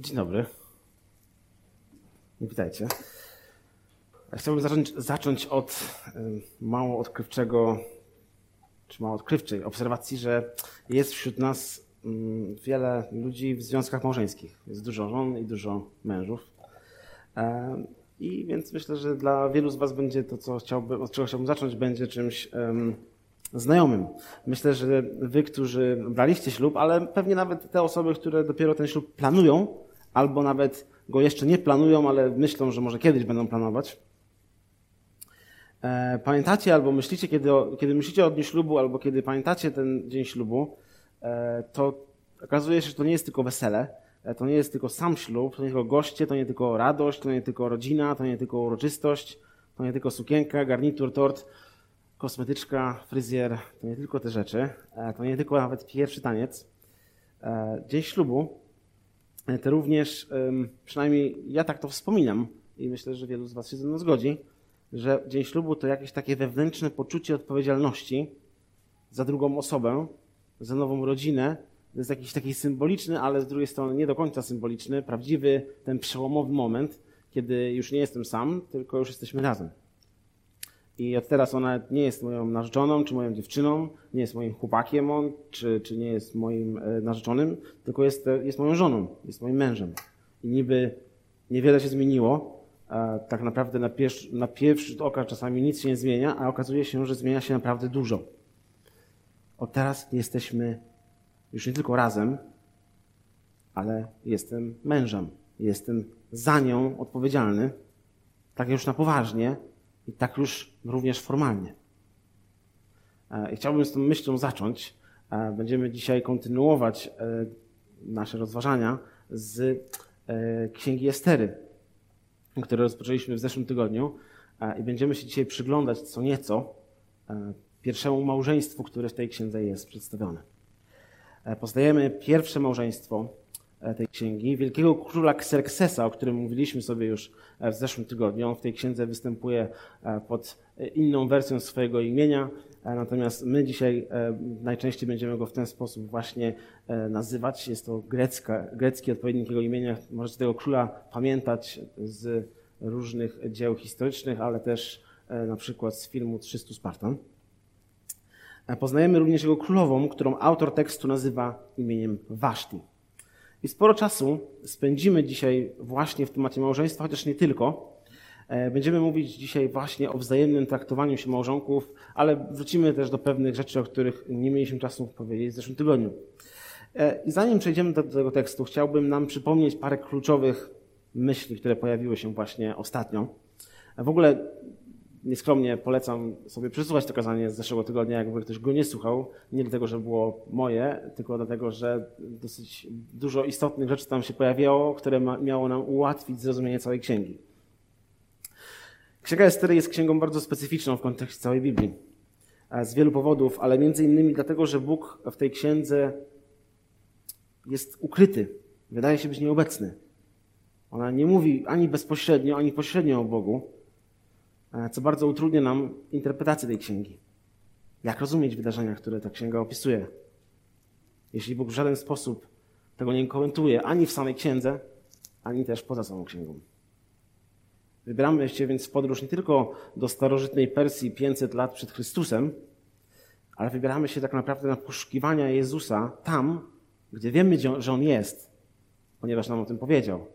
Dzień dobry. Witajcie. Chciałbym zacząć, zacząć od mało odkrywczego, czy mało odkrywczej obserwacji, że jest wśród nas wiele ludzi w związkach małżeńskich. Jest dużo żon i dużo mężów. I więc myślę, że dla wielu z Was będzie to, co chciałbym, od czego chciałbym zacząć, będzie czymś znajomym. Myślę, że Wy, którzy braliście ślub, ale pewnie nawet te osoby, które dopiero ten ślub planują, albo nawet go jeszcze nie planują, ale myślą, że może kiedyś będą planować. E, pamiętacie albo myślicie, kiedy, kiedy myślicie o dniu ślubu, albo kiedy pamiętacie ten dzień ślubu, e, to okazuje się, że to nie jest tylko wesele, e, to nie jest tylko sam ślub, to nie tylko goście, to nie tylko radość, to nie tylko rodzina, to nie tylko uroczystość, to nie tylko sukienka, garnitur, tort, kosmetyczka, fryzjer, to nie tylko te rzeczy, to nie tylko nawet pierwszy taniec. Dzień ślubu to również, przynajmniej ja tak to wspominam i myślę, że wielu z Was się ze mną zgodzi, że dzień ślubu to jakieś takie wewnętrzne poczucie odpowiedzialności za drugą osobę, za nową rodzinę. To jest jakiś taki symboliczny, ale z drugiej strony nie do końca symboliczny, prawdziwy, ten przełomowy moment, kiedy już nie jestem sam, tylko już jesteśmy razem. I od teraz ona nie jest moją narzeczoną, czy moją dziewczyną, nie jest moim chłopakiem on, czy, czy nie jest moim e, narzeczonym, tylko jest, e, jest moją żoną, jest moim mężem. I niby niewiele się zmieniło, tak naprawdę na pierwszy, na pierwszy rzut czasami nic się nie zmienia, a okazuje się, że zmienia się naprawdę dużo. Od teraz jesteśmy już nie tylko razem, ale jestem mężem. Jestem za nią odpowiedzialny, tak już na poważnie, i tak już również formalnie. E, I chciałbym z tą myślą zacząć. E, będziemy dzisiaj kontynuować e, nasze rozważania z Księgi Estery, które rozpoczęliśmy w zeszłym tygodniu i będziemy się dzisiaj przyglądać co nieco pierwszemu małżeństwu, które w tej księdze jest przedstawione. Poznajemy pierwsze małżeństwo tej księgi, wielkiego króla Xerxesa, o którym mówiliśmy sobie już e, w zeszłym tygodniu. On w tej księdze występuje e, pod inną wersją swojego imienia, natomiast my dzisiaj najczęściej będziemy go w ten sposób właśnie nazywać. Jest to grecka, grecki odpowiednik jego imienia. Możecie tego króla pamiętać z różnych dzieł historycznych, ale też na przykład z filmu 300 Spartan. Poznajemy również jego królową, którą autor tekstu nazywa imieniem Waszti. I sporo czasu spędzimy dzisiaj właśnie w temacie małżeństwa, chociaż nie tylko. E, będziemy mówić dzisiaj właśnie o wzajemnym traktowaniu się małżonków, ale wrócimy też do pewnych rzeczy, o których nie mieliśmy czasu powiedzieć w zeszłym tygodniu. E, I zanim przejdziemy do tego tekstu, chciałbym nam przypomnieć parę kluczowych myśli, które pojawiły się właśnie ostatnio. W ogóle nieskromnie polecam sobie przesłuchać to kazanie z zeszłego tygodnia, jakby ktoś go nie słuchał. Nie dlatego, że było moje, tylko dlatego, że dosyć dużo istotnych rzeczy tam się pojawiało, które ma, miało nam ułatwić zrozumienie całej księgi. Księga Estery jest księgą bardzo specyficzną w kontekście całej Biblii. Z wielu powodów, ale między innymi dlatego, że Bóg w tej księdze jest ukryty. Wydaje się być nieobecny. Ona nie mówi ani bezpośrednio, ani pośrednio o Bogu, co bardzo utrudnia nam interpretację tej księgi. Jak rozumieć wydarzenia, które ta księga opisuje? Jeśli Bóg w żaden sposób tego nie komentuje ani w samej księdze, ani też poza samą księgą. Wybieramy się więc w podróż nie tylko do starożytnej Persji 500 lat przed Chrystusem, ale wybieramy się tak naprawdę na poszukiwania Jezusa tam, gdzie wiemy, że On jest, ponieważ nam o tym powiedział,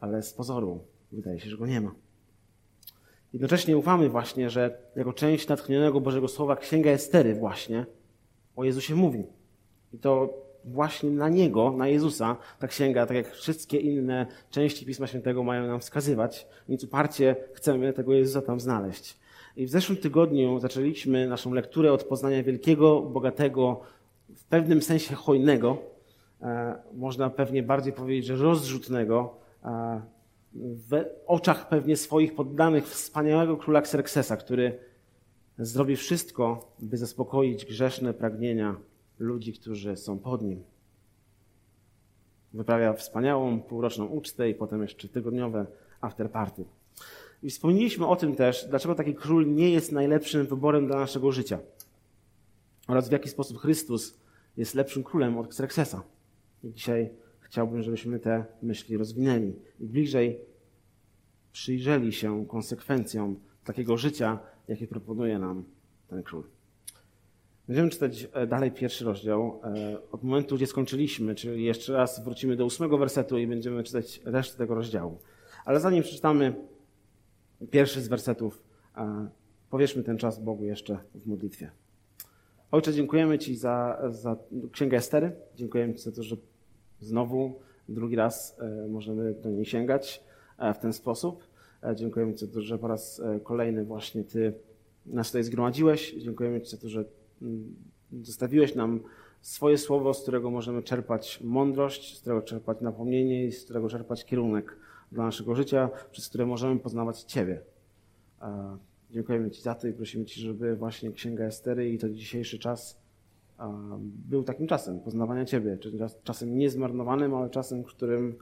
ale z pozoru wydaje się, że Go nie ma. Jednocześnie ufamy właśnie, że jako część natchnionego Bożego Słowa Księga Estery właśnie o Jezusie mówi. I to właśnie na Niego, na Jezusa, ta księga, tak jak wszystkie inne części Pisma Świętego mają nam wskazywać, więc uparcie chcemy tego Jezusa tam znaleźć. I w zeszłym tygodniu zaczęliśmy naszą lekturę od poznania wielkiego, bogatego, w pewnym sensie hojnego, e, można pewnie bardziej powiedzieć, że rozrzutnego e, w oczach pewnie swoich poddanych wspaniałego króla Xerxesa, który zrobi wszystko, by zaspokoić grzeszne pragnienia ludzi, którzy są pod nim. Wyprawia wspaniałą półroczną ucztę i potem jeszcze tygodniowe afterparty. I wspomnieliśmy o tym też, dlaczego taki król nie jest najlepszym wyborem dla naszego życia. Oraz w jaki sposób Chrystus jest lepszym królem od Xerxesa. I dzisiaj chciałbym, żebyśmy te myśli rozwinęli i bliżej przyjrzeli się konsekwencjom takiego życia, jakie proponuje nam ten król. Będziemy czytać e, dalej pierwszy rozdział. E, od momentu, gdzie skończyliśmy, czyli jeszcze raz wrócimy do ósmego wersetu i będziemy czytać resztę tego rozdziału. Ale zanim przeczytamy pierwszy z wersetów, e, powierzmy ten czas Bogu jeszcze w modlitwie. Ojcze, dziękujemy Ci za, za Księgę Estery. Dziękujemy Ci za to, że znowu drugi raz możemy do niej sięgać w ten sposób. Dziękujemy Ci za to, że po raz kolejny właśnie Ty nas tutaj zgromadziłeś. Dziękujemy Ci za to, że Mm, zostawiłeś nam swoje słowo, z którego możemy czerpać mądrość, z którego czerpać napomnienie i z którego czerpać kierunek dla naszego życia, przez które możemy poznawać Ciebie. Dziękujemy Ci za to i prosimy Ci, żeby właśnie Księga Estery i ten dzisiejszy czas był takim czasem poznawania Ciebie, czasem niezmarnowanym, ale czasem, którym,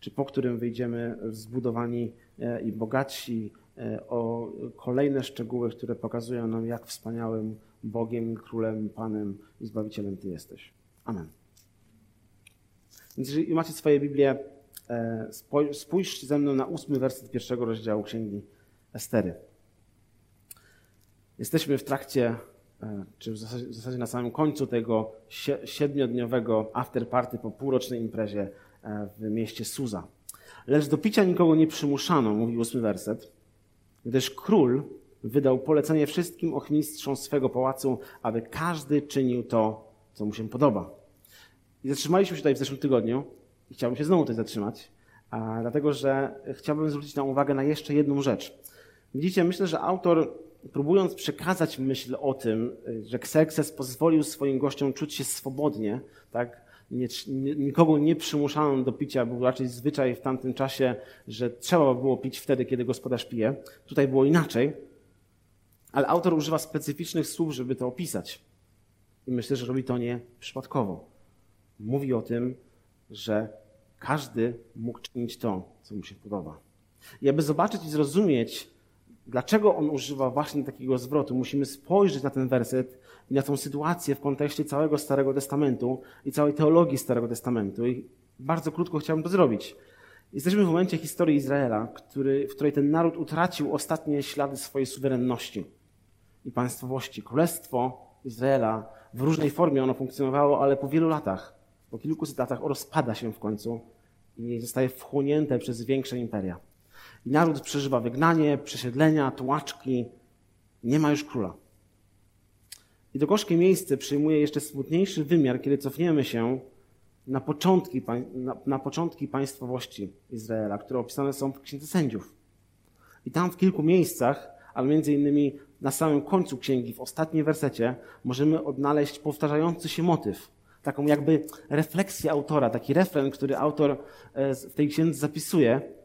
czy po którym wyjdziemy zbudowani e, i bogatsi e, o kolejne szczegóły, które pokazują nam, jak wspaniałym Bogiem, Królem, Panem i Zbawicielem Ty jesteś. Amen. Więc jeżeli macie swoje Biblię, e, spójrzcie ze mną na ósmy werset pierwszego rozdziału Księgi Estery. Jesteśmy w trakcie, czy w zasadzie, w zasadzie na samym końcu tego siedmiodniowego afterparty po półrocznej imprezie e, w mieście Suza. Lecz do picia nikogo nie przymuszano, mówi ósmy werset, gdyż król wydał polecenie wszystkim ochmistrzom swego pałacu, aby każdy czynił to, co mu się podoba. I zatrzymaliśmy się tutaj w zeszłym tygodniu i chciałbym się znowu tutaj zatrzymać, dlatego że chciałbym zwrócić na uwagę na jeszcze jedną rzecz. Widzicie, myślę, że autor, próbując przekazać myśl o tym, że Xerxes pozwolił swoim gościom czuć się swobodnie, tak, nie, nikogo nie przymuszano do picia, był raczej zwyczaj w tamtym czasie, że trzeba było pić wtedy, kiedy gospodarz pije. Tutaj było inaczej ale autor używa specyficznych słów, żeby to opisać. I myślę, że robi to nie przypadkowo. Mówi o tym, że każdy mógł czynić to, co mu się podoba. I aby zobaczyć i zrozumieć, dlaczego on używa właśnie takiego zwrotu, musimy spojrzeć na ten werset i na tą sytuację w kontekście całego Starego Testamentu i całej teologii Starego Testamentu. I bardzo krótko chciałbym to zrobić. Jesteśmy w momencie historii Izraela, który, w której ten naród utracił ostatnie ślady swojej suwerenności i państwowości. Królestwo Izraela w różnej formie ono funkcjonowało, ale po wielu latach, po kilkuset latach rozpada się w końcu i zostaje wchłonięte przez większe imperia. I naród przeżywa wygnanie, przesiedlenia, tułaczki. Nie ma już króla. I to gorzkie miejsce przyjmuje jeszcze smutniejszy wymiar, kiedy cofniemy się na początki, na, na początki państwowości Izraela, które opisane są w Księdze Sędziów. I tam w kilku miejscach, ale między innymi na samym końcu księgi, w ostatnim wersecie, możemy odnaleźć powtarzający się motyw. Taką jakby refleksję autora, taki refren, który autor e, w tej księdze zapisuje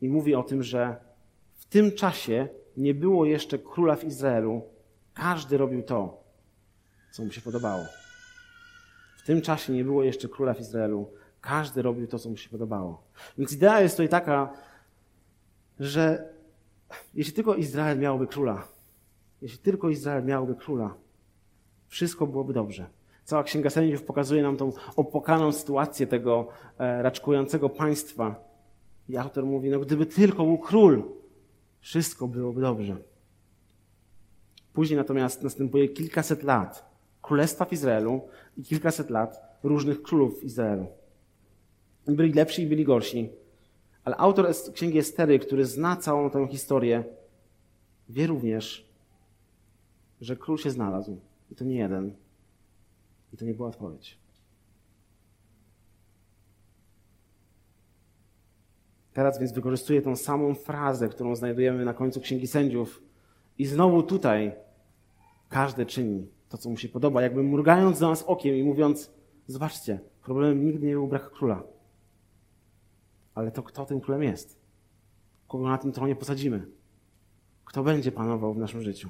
i mówi o tym, że w tym czasie nie było jeszcze króla w Izraelu. Każdy robił to, co mu się podobało. W tym czasie nie było jeszcze króla w Izraelu. Każdy robił to, co mu się podobało. Więc idea jest tutaj taka, że jeśli tylko Izrael miałby króla, jeśli tylko Izrael miałby króla, wszystko byłoby dobrze. Cała Księga Sędziów pokazuje nam tą opłakaną sytuację tego e, raczkującego państwa. I autor mówi, no gdyby tylko był król, wszystko byłoby dobrze. Później natomiast następuje kilkaset lat królestwa w Izraelu i kilkaset lat różnych królów w Izraelu. Byli lepsi i byli gorsi. Ale autor Księgi Estery, który zna całą tę historię, wie również, że król się znalazł. I to nie jeden. I to nie była odpowiedź. Teraz więc wykorzystuję tą samą frazę, którą znajdujemy na końcu Księgi Sędziów. I znowu tutaj każdy czyni to, co mu się podoba, jakby mrugając do nas okiem i mówiąc: Zobaczcie, problemem nigdy nie był brak króla. Ale to kto tym królem jest? Kogo na tym tronie posadzimy? Kto będzie panował w naszym życiu?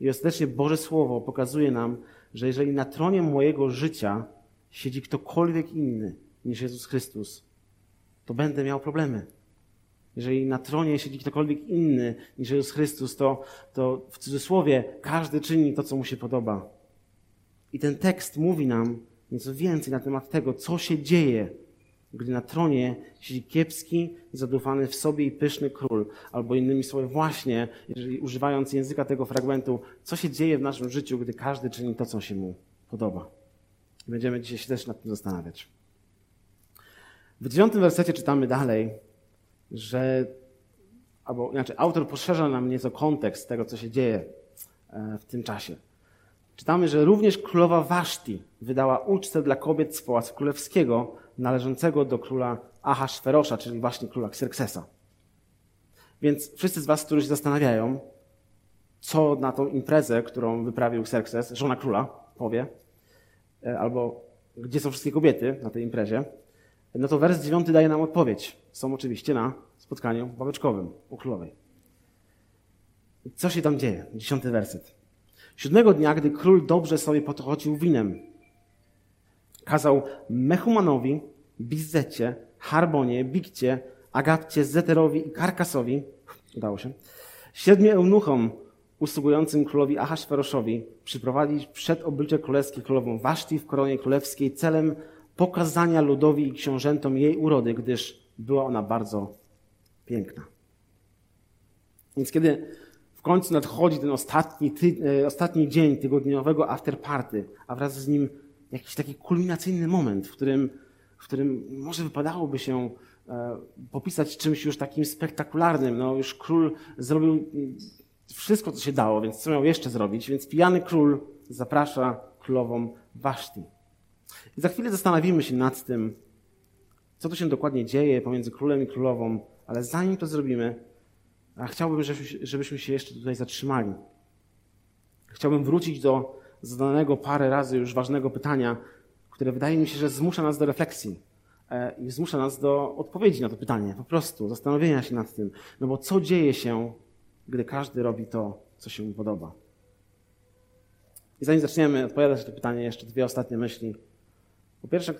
I ostatecznie Boże Słowo pokazuje nam, że jeżeli na tronie mojego życia siedzi ktokolwiek inny niż Jezus Chrystus, to będę miał problemy. Jeżeli na tronie siedzi ktokolwiek inny niż Jezus Chrystus, to, to w cudzysłowie każdy czyni to, co mu się podoba. I ten tekst mówi nam, nieco więcej na temat tego, co się dzieje, gdy na tronie siedzi kiepski, zadufany w sobie i pyszny król. Albo innymi słowy, właśnie, jeżeli używając języka tego fragmentu, co się dzieje w naszym życiu, gdy każdy czyni to, co się mu podoba. Będziemy dzisiaj się też nad tym zastanawiać. W dziewiątym wersecie czytamy dalej, że, albo inaczej, autor poszerza nam nieco kontekst tego, co się dzieje e, w tym czasie. Czytamy, że również królowa Waszti wydała ucztę dla kobiet z Pałacu Królewskiego należącego do króla Ahasferosza, czyli właśnie króla Xerxesa. Więc wszyscy z was, którzy się zastanawiają, co na tą imprezę, którą wyprawił Xerxes, żona króla, powie, e, albo gdzie są wszystkie kobiety na tej imprezie, no to wers dziewiąty daje nam odpowiedź. Są oczywiście na spotkaniu babeczkowym u królowej. Co się tam dzieje? Dziesiąty werset. Siódmego dnia, gdy król dobrze sobie podchodził winem, kazał Mechumanowi, Bizzecie, Harbonie, Bikcie, Agatcie, Zeterowi i Karkasowi, udało się, siedmiu eunuchom usługującym królowi Ahasferoszowi przyprowadzić przed oblicze królewskie królową Waszti w koronie królewskiej celem pokazania ludowi i książętom jej urody, gdyż była ona bardzo piękna. Więc kiedy w końcu nadchodzi ten ostatni, ty, e, ostatni dzień tygodniowego afterparty, a wraz z nim jakiś taki kulminacyjny moment, w którym, w którym może wypadałoby się e, popisać czymś już takim spektakularnym. No, już król zrobił mm, wszystko, co się dało, więc co miał jeszcze zrobić? Więc pijany król zaprasza królową Waszti. I za chwilę zastanowimy się nad tym, co tu się dokładnie dzieje pomiędzy królem i królową, ale zanim to zrobimy, chciałbym, żebyśmy się jeszcze tutaj zatrzymali. Chciałbym wrócić do zadanego parę razy już ważnego pytania, które wydaje mi się, że zmusza nas do refleksji e, i zmusza nas do odpowiedzi na to pytanie, po prostu zastanowienia się nad tym. No bo co dzieje się, gdy każdy robi to, co się mu podoba? I zanim zaczniemy odpowiadać na to pytanie, jeszcze dwie ostatnie myśli. Po pierwsze,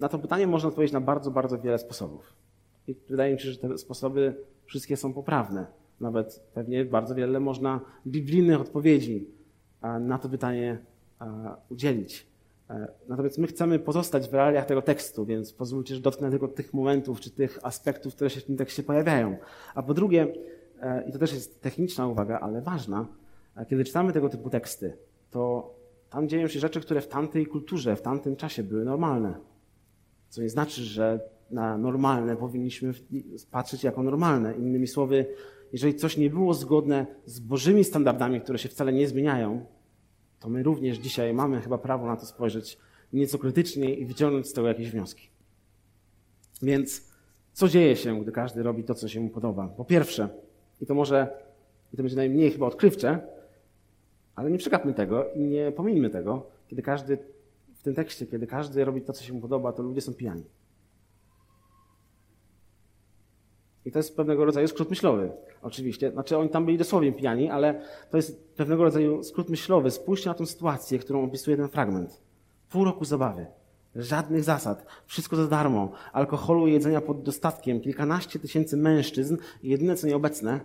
na to pytanie można odpowiedzieć na bardzo, bardzo wiele sposobów. I wydaje mi się, że te sposoby wszystkie są poprawne. Nawet pewnie bardzo wiele można biblijnych odpowiedzi na to pytanie udzielić. E, natomiast my chcemy pozostać w realiach tego tekstu, więc pozwólcie, że dotknę tylko tych momentów czy tych aspektów, które się w tym tekście pojawiają. A po drugie, e, i to też jest techniczna uwaga, ale ważna, kiedy czytamy tego typu teksty, to tam dzieją się rzeczy, które w tamtej kulturze, w tamtym czasie były normalne. Co nie znaczy, że na normalne powinniśmy patrzeć jako normalne. Innymi słowy, jeżeli coś nie było zgodne z Bożymi standardami, które się wcale nie zmieniają, to my również dzisiaj mamy chyba prawo na to spojrzeć nieco krytycznie i wyciągnąć z tego jakieś wnioski. Więc co dzieje się, gdy każdy robi to, co się mu podoba? Po pierwsze, i to może, i to będzie najmniej chyba odkrywcze, ale nie przegapmy tego i nie pomijmy tego, kiedy każdy, w tym tekście, kiedy każdy robi to, co się mu podoba, to ludzie są pijani. I to jest pewnego rodzaju skrót myślowy, oczywiście. Znaczy, oni tam byli dosłownie pijani, ale to jest pewnego rodzaju skrót myślowy. Spójrzcie na tę sytuację, którą opisuje ten fragment. Pół roku zabawy. Żadnych zasad. Wszystko za darmo. Alkoholu i jedzenia pod dostatkiem. Kilkanaście tysięcy mężczyzn. I jedyne, co nieobecne,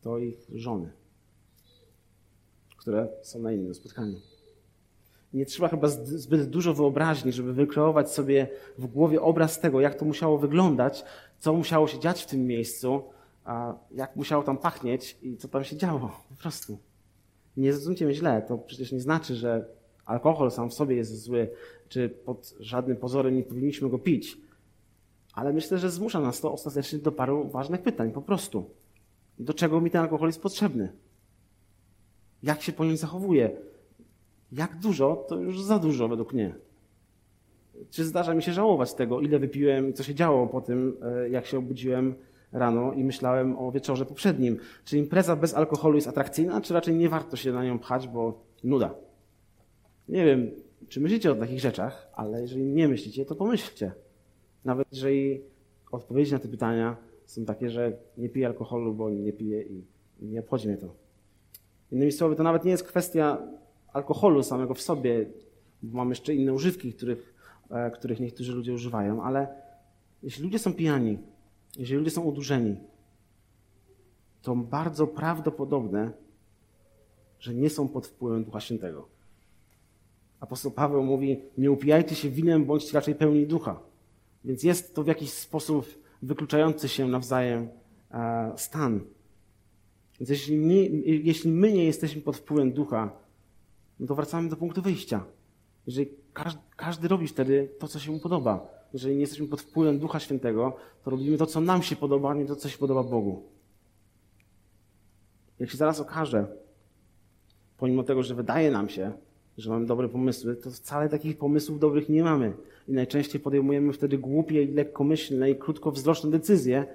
to ich żony, które są na innym spotkaniu. Nie trzeba chyba zbyt dużo wyobraźni, żeby wykreować sobie w głowie obraz tego, jak to musiało wyglądać, co musiało się dziać w tym miejscu, a jak musiało tam pachnieć i co tam się działo. Po prostu. Nie zrozumcie mnie źle, to przecież nie znaczy, że alkohol sam w sobie jest zły, czy pod żadnym pozorem nie powinniśmy go pić. Ale myślę, że zmusza nas to ostatecznie do paru ważnych pytań, po prostu. Do czego mi ten alkohol jest potrzebny? Jak się po nim zachowuje? Jak dużo, to już za dużo według mnie. Czy zdarza mi się żałować tego, ile wypiłem i co się działo po tym, e, jak się obudziłem rano i myślałem o wieczorze poprzednim? Czy impreza bez alkoholu jest atrakcyjna, czy raczej nie warto się na nią pchać, bo nuda? Nie wiem, czy myślicie o takich rzeczach, ale jeżeli nie myślicie, to pomyślcie. Nawet jeżeli odpowiedzi na te pytania są takie, że nie piję alkoholu, bo nie piję i nie obchodzi mnie to. Innymi słowy, to nawet nie jest kwestia alkoholu samego w sobie, mam jeszcze inne używki, których, e, których niektórzy ludzie używają, ale jeśli ludzie są pijani, jeżeli ludzie są udurzeni, to bardzo prawdopodobne, że nie są pod wpływem Ducha Świętego. Apostoł Paweł mówi, nie upijajcie się winem, bądźcie raczej pełni ducha. Więc jest to w jakiś sposób wykluczający się nawzajem e, stan. Więc jeśli, nie, jeśli my nie jesteśmy pod wpływem ducha, no to wracamy do punktu wyjścia. Jeżeli każdy, każdy robi wtedy to, co się mu podoba. Jeżeli nie jesteśmy pod wpływem Ducha Świętego, to robimy to, co nam się podoba, a nie to, co się podoba Bogu. Jak się zaraz okaże, pomimo tego, że wydaje nam się, że mamy dobre pomysły, to wcale takich pomysłów dobrych nie mamy. I najczęściej podejmujemy wtedy głupie i lekkomyślne i krótkowzroczne decyzje,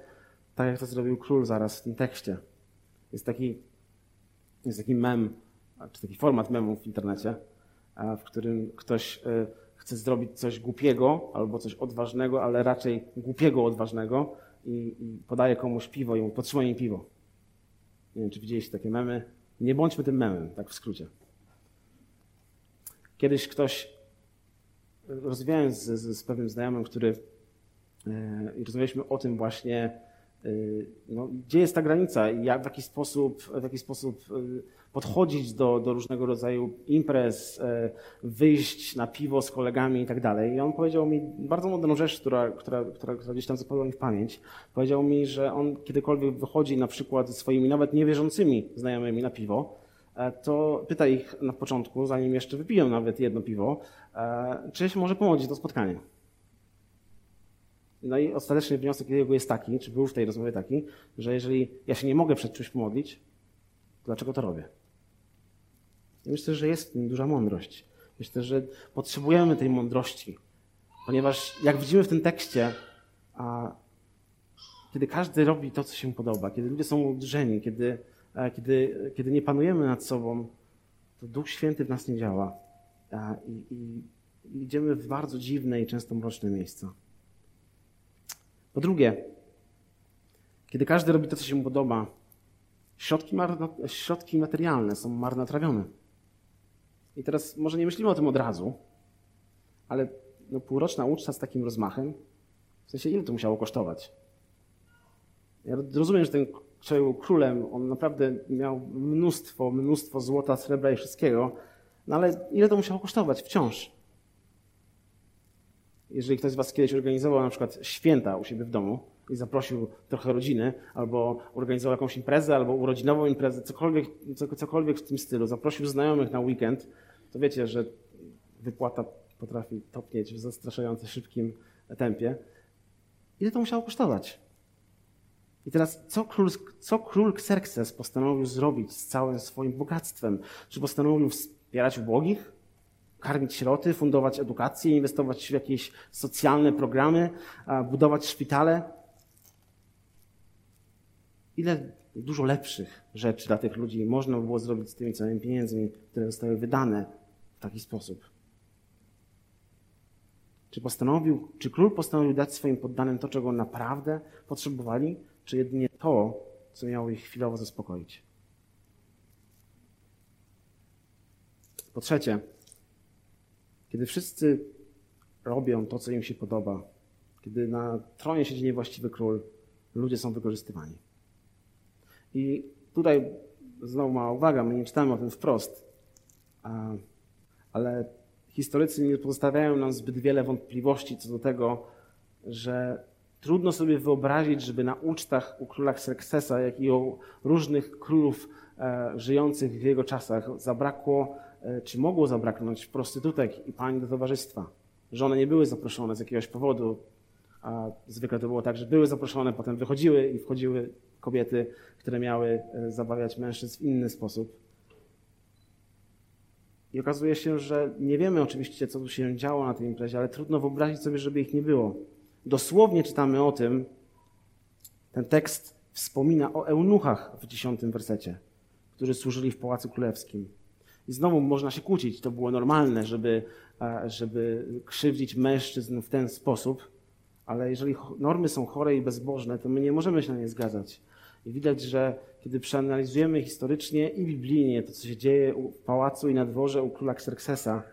tak jak to zrobił król zaraz w tym tekście. Jest taki, jest taki mem, czy taki format memów w internecie, w którym ktoś e, chce zrobić coś głupiego albo coś odważnego, ale raczej głupiego odważnego i, i podaje komuś piwo i mu podtrzymaj mi piwo. Nie wiem, czy widzieliście takie memy. Nie bądźmy tym memem, tak w skrócie. Kiedyś ktoś, rozmawiając z, z, z pewnym znajomym, który e, i rozmawialiśmy o tym właśnie, no, gdzie jest ta granica i jak, w jaki sposób, w jaki sposób y, podchodzić do, do różnego rodzaju imprez, y, wyjść na piwo z kolegami i tak dalej. I on powiedział mi bardzo mądrą rzecz, która, która, która, która gdzieś tam zapadła mi w pamięć. Powiedział mi, że on kiedykolwiek wychodzi na przykład ze swoimi nawet niewierzącymi znajomymi na piwo, e, to pyta ich na początku, zanim jeszcze wypiją nawet jedno piwo, e, czy się może pomodlić to spotkanie. No i ostateczny wniosek jego jest taki, czy był w tej rozmowie taki, że jeżeli ja się nie mogę przed czymś pomodlić, to dlaczego to robię? Ja myślę, że jest duża mądrość. Myślę, że potrzebujemy tej mądrości, ponieważ jak widzimy w tym tekście, a kiedy każdy robi to, co się podoba, kiedy ludzie są udrzeni, kiedy, kiedy, kiedy nie panujemy nad sobą, to Duch Święty w nas nie działa. I, i, i idziemy w bardzo dziwne i często mroczne miejsca. Po drugie, kiedy każdy robi to, co się mu podoba, środki, marno, środki materialne są marnotrawione. I teraz może nie myślimy o tym od razu, ale no, półroczna uczta z takim rozmachem, w sensie ile to musiało kosztować? Ja rozumiem, że ten człowiek był królem, on naprawdę miał mnóstwo, mnóstwo złota, srebra i wszystkiego, no ale ile to musiało kosztować wciąż? Jeżeli ktoś z Was kiedyś organizował na przykład święta u siebie w domu i zaprosił trochę rodziny, albo organizował jakąś imprezę, albo urodzinową imprezę, cokolwiek, cokolwiek w tym stylu, zaprosił znajomych na weekend, to wiecie, że wypłata potrafi topnieć w zastraszająco szybkim tempie. Ile to musiało kosztować? I teraz, co król, co król Xerxes postanowił zrobić z całym swoim bogactwem? Czy postanowił wspierać ubogich? Karmić sieroty, fundować edukację, inwestować w jakieś socjalne programy, budować szpitale. Ile dużo lepszych rzeczy dla tych ludzi można by było zrobić z tymi całymi pieniędzmi, które zostały wydane w taki sposób. Czy postanowił, czy król postanowił dać swoim poddanym to, czego naprawdę potrzebowali, czy jedynie to, co miało ich chwilowo zaspokoić? Po trzecie, kiedy wszyscy robią to, co im się podoba, kiedy na tronie siedzi niewłaściwy król, ludzie są wykorzystywani. I tutaj znowu mała uwaga, my nie czytamy o tym wprost, ale historycy nie pozostawiają nam zbyt wiele wątpliwości co do tego, że trudno sobie wyobrazić, żeby na ucztach u króla Xerxesa, jak i u różnych królów e, żyjących w jego czasach zabrakło czy mogło zabraknąć prostytutek i pań do towarzystwa, że one nie były zaproszone z jakiegoś powodu, a zwykle to było tak, że były zaproszone, potem wychodziły i wchodziły kobiety, które miały e, zabawiać mężczyzn w inny sposób. I okazuje się, że nie wiemy oczywiście, co tu się działo na tej imprezie, ale trudno wyobrazić sobie, żeby ich nie było. Dosłownie czytamy o tym, ten tekst wspomina o eunuchach w dziesiątym wersecie, którzy służyli w Pałacu Królewskim. I znowu można się kłócić. To było normalne, żeby, żeby krzywdzić mężczyzn w ten sposób, ale jeżeli normy są chore i bezbożne, to my nie możemy się na nie zgadzać. I widać, że kiedy przeanalizujemy historycznie i biblijnie to, co się dzieje w pałacu i na dworze u króla Xerxesa,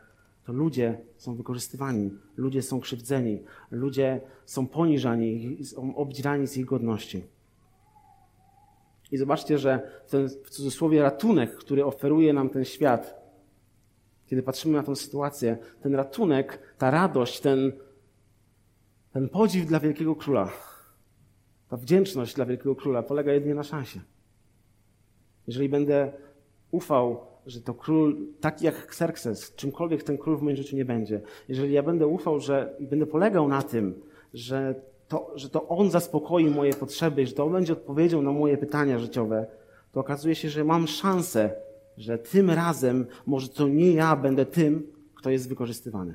to ludzie są wykorzystywani, ludzie są krzywdzeni, ludzie są poniżani, są obdzierani z ich godności. I zobaczcie, że ten w cudzysłowie ratunek, który oferuje nam ten świat, kiedy patrzymy na tę sytuację, ten ratunek, ta radość, ten, ten podziw dla wielkiego króla, ta wdzięczność dla wielkiego króla polega jedynie na szansie. Jeżeli będę ufał, że to król, taki jak Xerxes, czymkolwiek ten król w moim życiu nie będzie, jeżeli ja będę ufał, że będę polegał na tym, że to, że to on zaspokoi moje potrzeby, że to on będzie odpowiedzią na moje pytania życiowe, to okazuje się, że mam szansę, że tym razem może to nie ja będę tym, kto jest wykorzystywany.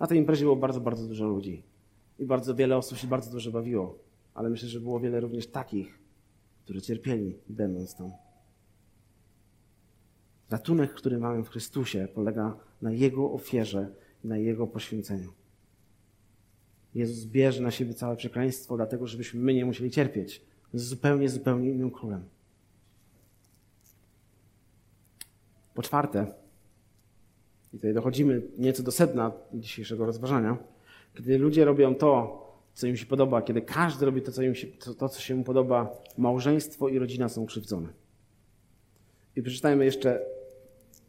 Na tej imprezie było bardzo, bardzo dużo ludzi. I bardzo wiele osób się bardzo dużo bawiło. Ale myślę, że było wiele również takich, którzy cierpieli, będąc tam. Ratunek, który mamy w Chrystusie, polega na Jego ofierze i na Jego poświęceniu. Jezus bierze na siebie całe przekleństwo, dlatego żebyśmy my nie musieli cierpieć. Z zupełnie, zupełnie innym królem. Po czwarte, i tutaj dochodzimy nieco do sedna dzisiejszego rozważania, kiedy ludzie robią to, co im się podoba, kiedy każdy robi to, co, im się, to, to, co się mu podoba, małżeństwo i rodzina są krzywdzone. I przeczytajmy jeszcze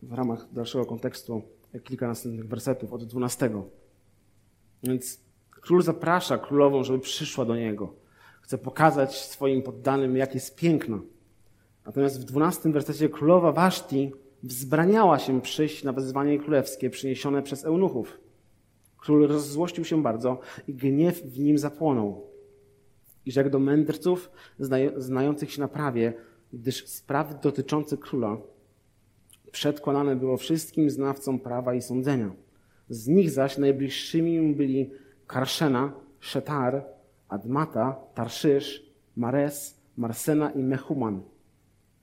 w ramach dalszego kontekstu kilka następnych wersetów od 12. Więc król zaprasza królową, żeby przyszła do niego. Chce pokazać swoim poddanym, jak jest piękna. Natomiast w 12 wersecie królowa Waszti wzbraniała się przyjść na wezwanie królewskie przyniesione przez eunuchów. Król rozzłościł się bardzo i gniew w nim zapłonął. I rzekł do mędrców znających się na prawie, gdyż sprawy dotyczące króla przedkładane było wszystkim znawcom prawa i sądzenia. Z nich zaś najbliższymi byli Karszena, Szetar, Admata, Tarszysz, Mares, Marsena i Mehuman.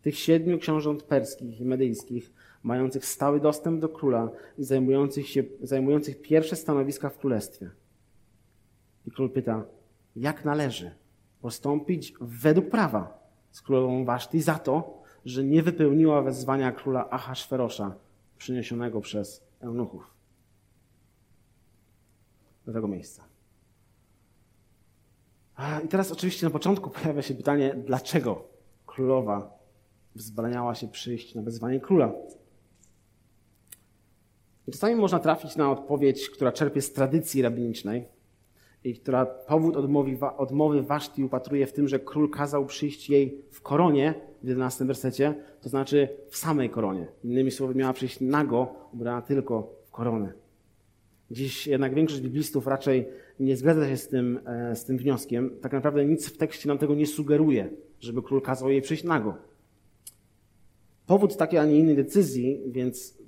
Tych siedmiu książąt perskich i medyjskich, mających stały dostęp do króla i zajmujących, się, zajmujących pierwsze stanowiska w królestwie. I król pyta, jak należy postąpić według prawa z królową Waszty za to, że nie wypełniła wezwania króla Ahasferosza przyniesionego przez eunuchów do tego miejsca. I teraz oczywiście na początku pojawia się pytanie, dlaczego królowa wzbraniała się przyjść na wezwanie króla? I czasami można trafić na odpowiedź, która czerpie z tradycji rabinicznej i która powód odmowy, odmowy Waszti upatruje w tym, że król kazał przyjść jej w koronie, w 11 wersecie, to znaczy w samej koronie. Innymi słowy, miała przyjść nago, ubrana tylko w koronę. Dziś jednak większość biblistów raczej nie zgadza się z tym, e, z tym wnioskiem. Tak naprawdę nic w tekście nam tego nie sugeruje, żeby król kazał jej przyjść nago. Powód takiej, a nie innej decyzji, więc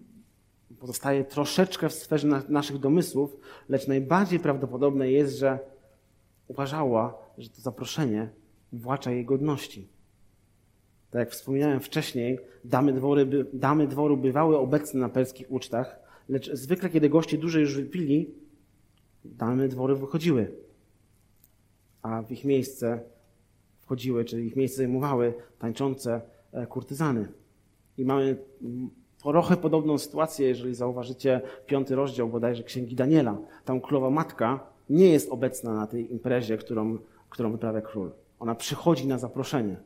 pozostaje troszeczkę w sferze na, naszych domysłów, lecz najbardziej prawdopodobne jest, że uważała, że to zaproszenie włacza jej godności. Tak jak wspominałem wcześniej, damy, dwory, damy dworu bywały obecne na perskich ucztach, lecz zwykle, kiedy goście dłużej już wypili, damy dwory wychodziły, a w ich miejsce wchodziły, czyli ich miejsce zajmowały tańczące e, kurtyzany. I mamy trochę podobną sytuację, jeżeli zauważycie piąty rozdział bodajże Księgi Daniela. Tam królowa matka nie jest obecna na tej imprezie, którą, którą wyprawia król. Ona przychodzi na zaproszenie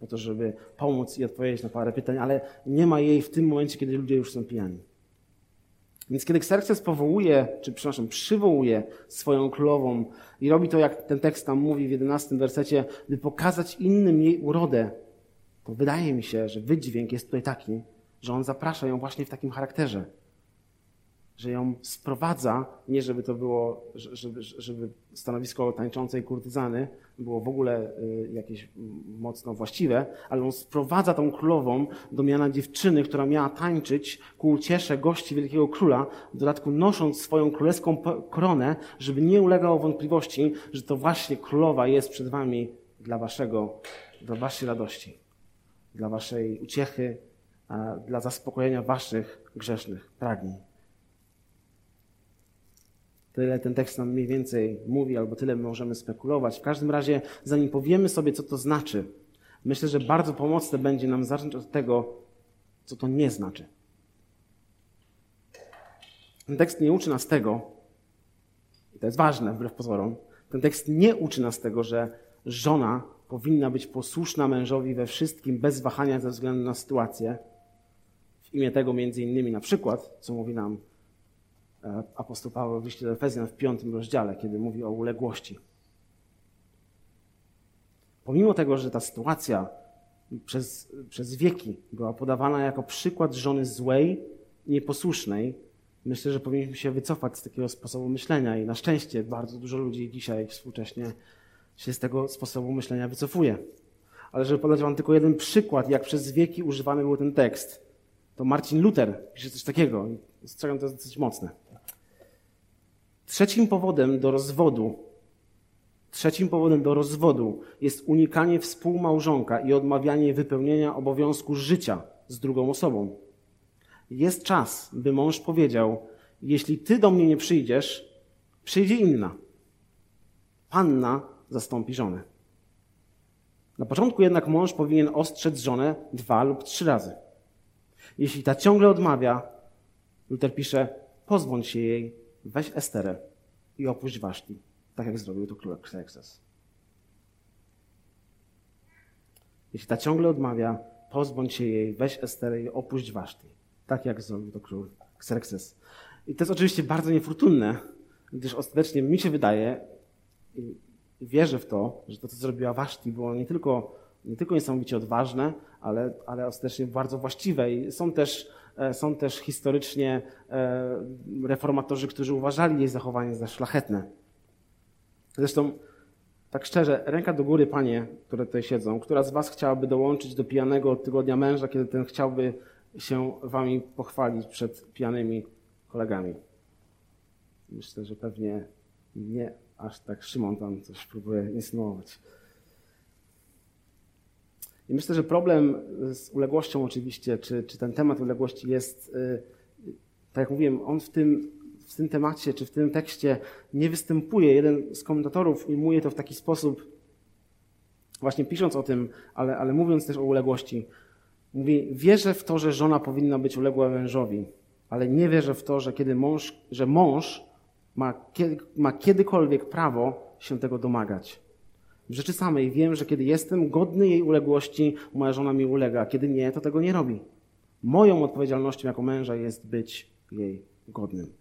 po to, żeby pomóc i odpowiedzieć na parę pytań, ale nie ma jej w tym momencie, kiedy ludzie już są pijani. Więc kiedy Xerxes powołuje, czy przepraszam, przywołuje swoją królową i robi to, jak ten tekst tam mówi w 11 wersecie, by pokazać innym jej urodę, to wydaje mi się, że wydźwięk jest tutaj taki, że on zaprasza ją właśnie w takim charakterze. Że ją sprowadza, nie żeby to było, żeby, żeby stanowisko tańczącej kurtyzany było w ogóle y, jakieś mocno właściwe, ale on sprowadza tą królową do miana dziewczyny, która miała tańczyć ku uciesze gości wielkiego króla, w dodatku nosząc swoją królewską koronę, żeby nie ulegało wątpliwości, że to właśnie królowa jest przed wami dla waszego, dla waszej radości, dla waszej uciechy, dla zaspokojenia waszych grzesznych pragnień. Tyle ten tekst nam mniej więcej mówi, albo tyle możemy spekulować. W każdym razie, zanim powiemy sobie, co to znaczy, myślę, że bardzo pomocne będzie nam zacząć od tego, co to nie znaczy. Ten tekst nie uczy nas tego, i to jest ważne wbrew pozorom, ten tekst nie uczy nas tego, że żona powinna być posłuszna mężowi we wszystkim bez wahania ze względu na sytuację, W imię tego między innymi na przykład, co mówi nam apostoł Paweł w liście do Efezjan w piątym rozdziale, kiedy mówi o uległości. Pomimo tego, że ta sytuacja przez, przez wieki była podawana jako przykład żony złej, nieposłusznej, myślę, że powinniśmy się wycofać z takiego sposobu myślenia i na szczęście bardzo dużo ludzi dzisiaj współcześnie się z tego sposobu myślenia wycofuje. Ale żeby podać wam tylko jeden przykład, jak przez wieki używany był ten tekst, to Marcin Luther pisze coś takiego. Strzegam, to jest dosyć mocne. Trzecim powodem do rozwodu, trzecim powodem do rozwodu jest unikanie współmałżonka i odmawianie wypełnienia obowiązku życia z drugą osobą. Jest czas, by mąż powiedział: Jeśli ty do mnie nie przyjdziesz, przyjdzie inna. Panna zastąpi żonę. Na początku jednak mąż powinien ostrzec żonę dwa lub trzy razy. Jeśli ta ciągle odmawia, Luther pisze, pozbądź się jej, weź Esterę i opuść Waszti, tak jak zrobił to król Xerxes. Jeśli ta ciągle odmawia, pozbądź się jej, weź Esterę i opuść Waszti, tak jak zrobił to król Xerxes. I to jest oczywiście bardzo niefortunne, gdyż ostatecznie mi się wydaje, i wierzę w to, że to, co zrobiła Waszti, było nie tylko, nie tylko niesamowicie odważne, ale, ale ostatecznie bardzo właściwe. I są też, są też historycznie e, reformatorzy, którzy uważali jej zachowanie za szlachetne. Zresztą, tak szczerze, ręka do góry, panie, które tutaj siedzą, która z was chciałaby dołączyć do pijanego tygodnia męża, kiedy ten chciałby się wami pochwalić przed pijanymi kolegami? Myślę, że pewnie nie aż tak Szymon tam coś próbuje insynuować. I myślę, że problem z uległością oczywiście, czy, czy ten temat uległości jest, y, tak jak mówiłem, on w tym, w tym temacie, czy w tym tekście nie występuje. Jeden z komentatorów ujmuje to w taki sposób, właśnie pisząc o tym, ale, ale mówiąc też o uległości. Mówi, wierzę w to, że żona powinna być uległa mężowi, ale nie wierzę w to, że kiedy mąż, że mąż ma, ma kiedykolwiek prawo się tego domagać. W rzeczy samej wiem, że kiedy jestem godny jej uległości, moja żona mi ulega, kiedy nie, to tego nie robi. Moją odpowiedzialnością jako męża jest być jej godnym.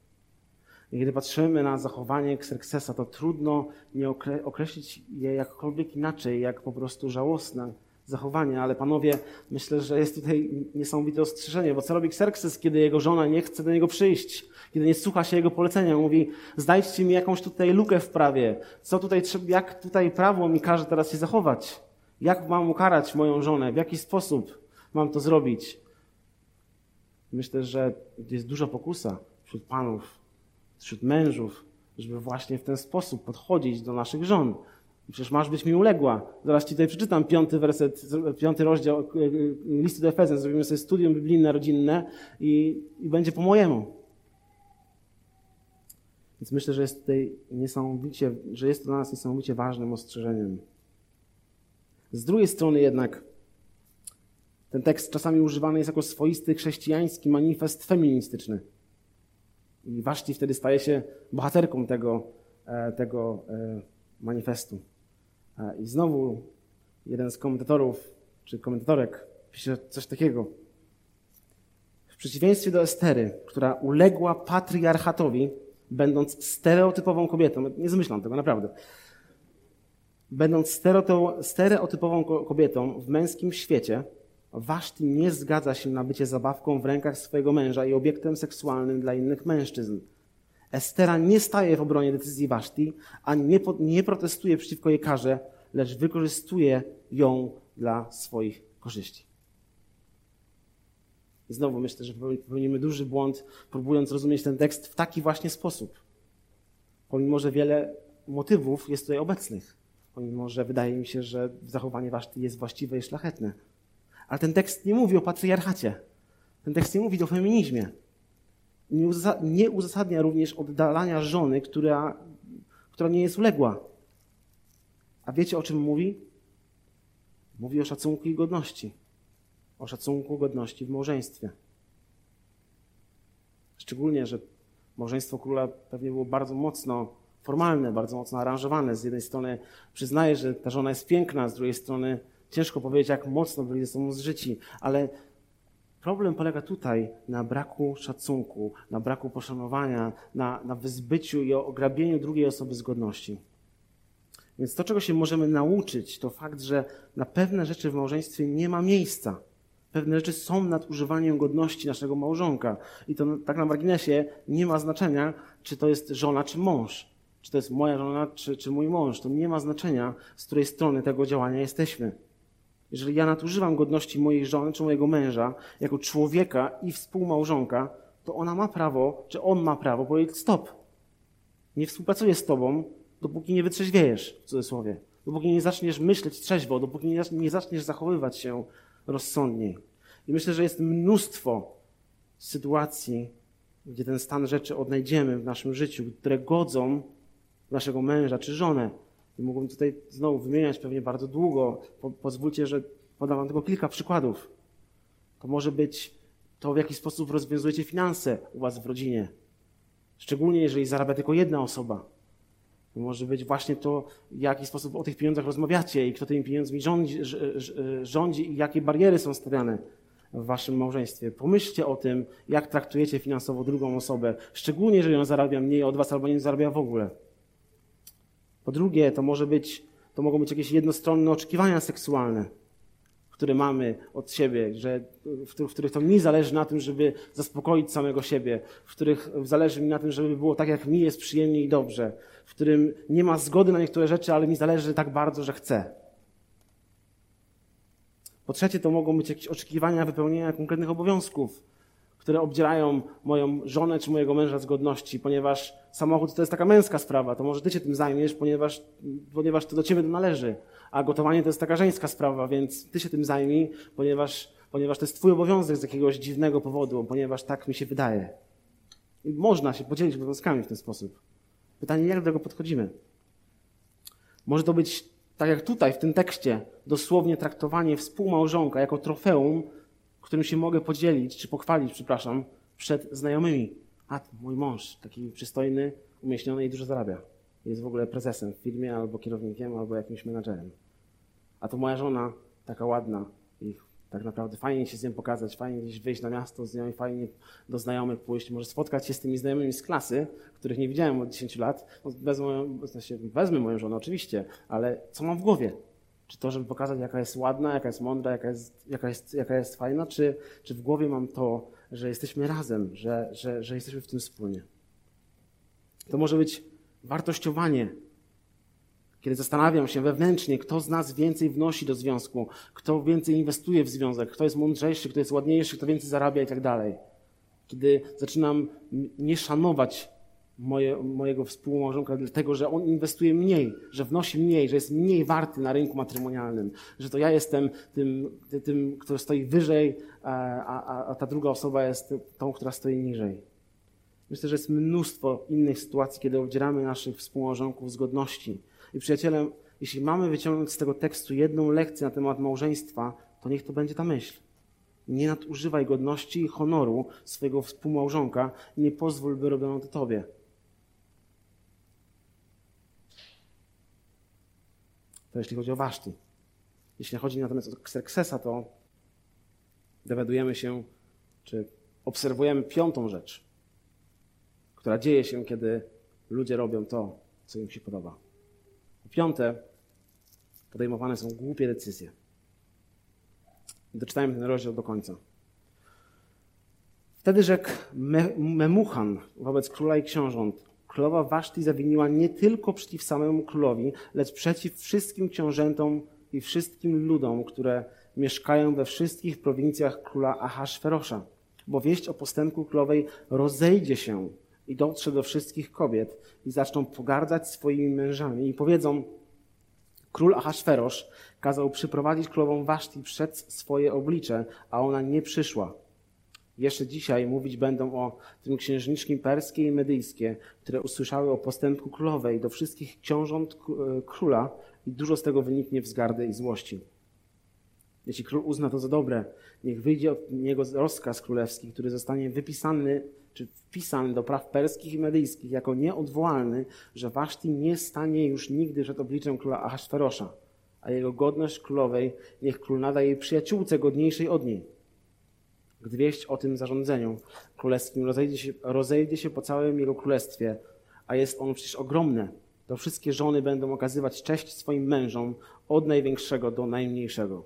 I kiedy patrzymy na zachowanie Xerxesa, to trudno nie określić je jakkolwiek inaczej, jak po prostu żałosne zachowanie. Ale panowie, myślę, że jest tutaj niesamowite ostrzeżenie, bo co robi Xerxes, kiedy jego żona nie chce do niego przyjść? kiedy nie słucha się jego polecenia, mówi, znajdźcie mi jakąś tutaj lukę w prawie, co tutaj, jak tutaj prawo mi każe teraz się zachować, jak mam ukarać moją żonę, w jaki sposób mam to zrobić. Myślę, że jest duża pokusa wśród panów, wśród mężów, żeby właśnie w ten sposób podchodzić do naszych żon. Przecież masz być mi uległa. Zaraz ci tutaj przeczytam piąty werset, piąty rozdział e, e, listu do Efezjan. Zrobimy sobie studium biblijne, rodzinne i, i będzie po mojemu. Więc myślę, że jest tutaj niesamowicie, że jest to dla nas niesamowicie ważnym ostrzeżeniem. Z drugiej strony jednak ten tekst czasami używany jest jako swoisty chrześcijański manifest feministyczny. I Waszti wtedy staje się bohaterką tego, e, tego manifestu. E, I znowu jeden z komentatorów, czy komentatorek pisze coś takiego. W przeciwieństwie do Estery, która uległa patriarchatowi, będąc stereotypową kobietą, nie zmyślam tego naprawdę, będąc stereotypową kobietą w męskim świecie, Waszti nie zgadza się na bycie zabawką w rękach swojego męża i obiektem seksualnym dla innych mężczyzn. Estera nie staje w obronie decyzji Waszti, ani nie, nie protestuje przeciwko jej karze, lecz wykorzystuje ją dla swoich korzyści. I znowu myślę, że popełnimy duży błąd, próbując rozumieć ten tekst w taki właśnie sposób. Pomimo, że wiele motywów jest tutaj obecnych. Pomimo, że wydaje mi się, że zachowanie waszty jest właściwe i szlachetne. Ale ten tekst nie mówi o patriarchacie. Ten tekst nie mówi o feminizmie. Nie uzasadnia również oddalania żony, która, która nie jest uległa. A wiecie o czym mówi? Mówi o szacunku i godności o szacunku godności w małżeństwie. Szczególnie, że małżeństwo króla pewnie było bardzo mocno formalne, bardzo mocno aranżowane. Z jednej strony przyznaje, że ta żona jest piękna, z drugiej strony ciężko powiedzieć, jak mocno byli ze sobą zżyci, ale Problem polega tutaj na braku szacunku, na braku poszanowania, na, na wyzbyciu i ograbieniu drugiej osoby z godności. Więc to, czego się możemy nauczyć, to fakt, że na pewne rzeczy w małżeństwie nie ma miejsca. Pewne rzeczy są nadużywaniem godności naszego małżonka. I to tak na marginesie nie ma znaczenia, czy to jest żona, czy mąż. Czy to jest moja żona, czy, czy mój mąż. To nie ma znaczenia, z której strony tego działania jesteśmy. Jeżeli ja nadużywam godności mojej żony czy mojego męża jako człowieka i współmałżonka, to ona ma prawo, czy on ma prawo powiedzieć stop. Nie współpracuję z tobą, dopóki nie wytrzeźwiejesz, w cudzysłowie. Dopóki nie zaczniesz myśleć trzeźwo, dopóki nie zaczniesz zachowywać się rozsądniej. I myślę, że jest mnóstwo sytuacji, gdzie ten stan rzeczy odnajdziemy w naszym życiu, które godzą naszego męża czy żonę. I mógłbym tutaj znowu wymieniać pewnie bardzo długo. Po, pozwólcie, że podam wam tylko kilka przykładów. To może być to, w jaki sposób rozwiązujecie finanse u was w rodzinie. Szczególnie jeżeli zarabia tylko jedna osoba. To może być właśnie to, w jaki sposób o tych pieniądzach rozmawiacie i kto tymi pieniędzmi rządzi, rządzi i jakie bariery są stawiane w waszym małżeństwie. Pomyślcie o tym, jak traktujecie finansowo drugą osobę, szczególnie jeżeli ona zarabia mniej od was albo nie zarabia w ogóle. Po drugie, to może być, to mogą być jakieś jednostronne oczekiwania seksualne, które mamy od siebie, że, w, których to mi zależy na tym, żeby zaspokoić samego siebie, w których zależy mi na tym, żeby było tak, jak mi jest przyjemnie i dobrze, w którym nie ma zgody na niektóre rzeczy, ale mi zależy tak bardzo, że chcę. Po trzecie, to mogą być jakieś oczekiwania wypełnienia konkretnych obowiązków, które obdzielają moją żonę czy mojego męża z godności, ponieważ samochód to jest taka męska sprawa, to może ty się tym zajmiesz, ponieważ, ponieważ to do ciebie należy, a gotowanie to jest taka żeńska sprawa, więc ty się tym zajmij, ponieważ, ponieważ to jest twój obowiązek z jakiegoś dziwnego powodu, ponieważ tak mi się wydaje. I można się podzielić obowiązkami w ten sposób. Pytanie, jak do tego podchodzimy? Może to być, tak jak tutaj w tym tekście, dosłownie traktowanie współmałżonka jako trofeum, którym się mogę podzielić, czy pochwalić, przepraszam, przed znajomymi. A, mój mąż, taki przystojny, umieśniony i dużo zarabia. Jest w ogóle prezesem w firmie, albo kierownikiem, albo jakimś menadżerem. A to moja żona, taka ładna i tak naprawdę fajnie się z nią pokazać, fajnie gdzieś wyjść na miasto z nią i fajnie do znajomych pójść, może spotkać się z tymi znajomymi z klasy, których nie widziałem od 10 lat. No, wezmę, w sensie, wezmę moją żonę oczywiście, ale co mam w głowie? Czy to, żeby pokazać, jaka jest ładna, jaka jest mądra, jaka jest, jaka jest, jaka jest fajna, czy, czy w głowie mam to, że jesteśmy razem, że, że, że jesteśmy w tym wspólnie. To może być wartościowanie, kiedy zastanawiam się wewnętrznie, kto z nas więcej wnosi do związku, kto więcej inwestuje w związek, kto jest mądrzejszy, kto jest ładniejszy, kto więcej zarabia i tak dalej. Kiedy zaczynam nie szanować moje, mojego współmałżonka, dlatego że on inwestuje mniej, że wnosi mniej, że jest mniej warty na rynku matrymonialnym, że to ja jestem tym, tym kto stoi wyżej, a, a, a ta druga osoba jest tą, która stoi niżej. Myślę, że jest mnóstwo innych sytuacji, kiedy obdzieramy naszych współmałżonków z godności. I przyjaciele, jeśli mamy wyciągnąć z tego tekstu jedną lekcję na temat małżeństwa, to niech to będzie ta myśl. Nie nadużywaj godności i honoru swojego współmałżonka i nie pozwól, by robiono to tobie. To jeśli chodzi o Waszti. Jeśli chodzi natomiast o Xerxesa, to dowiadujemy się, czy obserwujemy piątą rzecz, która dzieje się, kiedy ludzie robią to, co im się podoba. Po piąte, podejmowane są głupie decyzje. Doczytajmy ten rozdział do końca. Wtedy rzekł Memuchan wobec króla i książąt, królowa Waszti zawiniła nie tylko przeciw samemu królowi, lecz przeciw wszystkim książętom i wszystkim ludom, które mieszkają we wszystkich prowincjach króla Ahasferosza. Bo wieść o postępku królowej rozejdzie się i dotrze do wszystkich kobiet i zaczną pogardzać swoimi mężami i powiedzą, król Ahasferosz kazał przyprowadzić królową Waszti przed swoje oblicze, a ona nie przyszła. Jeszcze dzisiaj mówić będą o tym księżniczki perskie i medyjskie, które usłyszały o postępku królowej do wszystkich książąt e, króla i dużo z tego wyniknie wzgardy i złości. Jeśli król uzna to za dobre, niech wyjdzie od niego rozkaz królewski, który zostanie wypisany czy wpisany do praw perskich i medyjskich jako nieodwołalny, że Waszti nie stanie już nigdy przed obliczem króla Ahasferosza, a jego godność królowej niech król nada jej przyjaciółce godniejszej od niej gdy wieść o tym zarządzeniu królewskim rozejdzie się, rozejdzie się po całym jego królestwie, a jest ono przecież ogromne, to wszystkie żony będą okazywać cześć swoim mężom od największego do najmniejszego.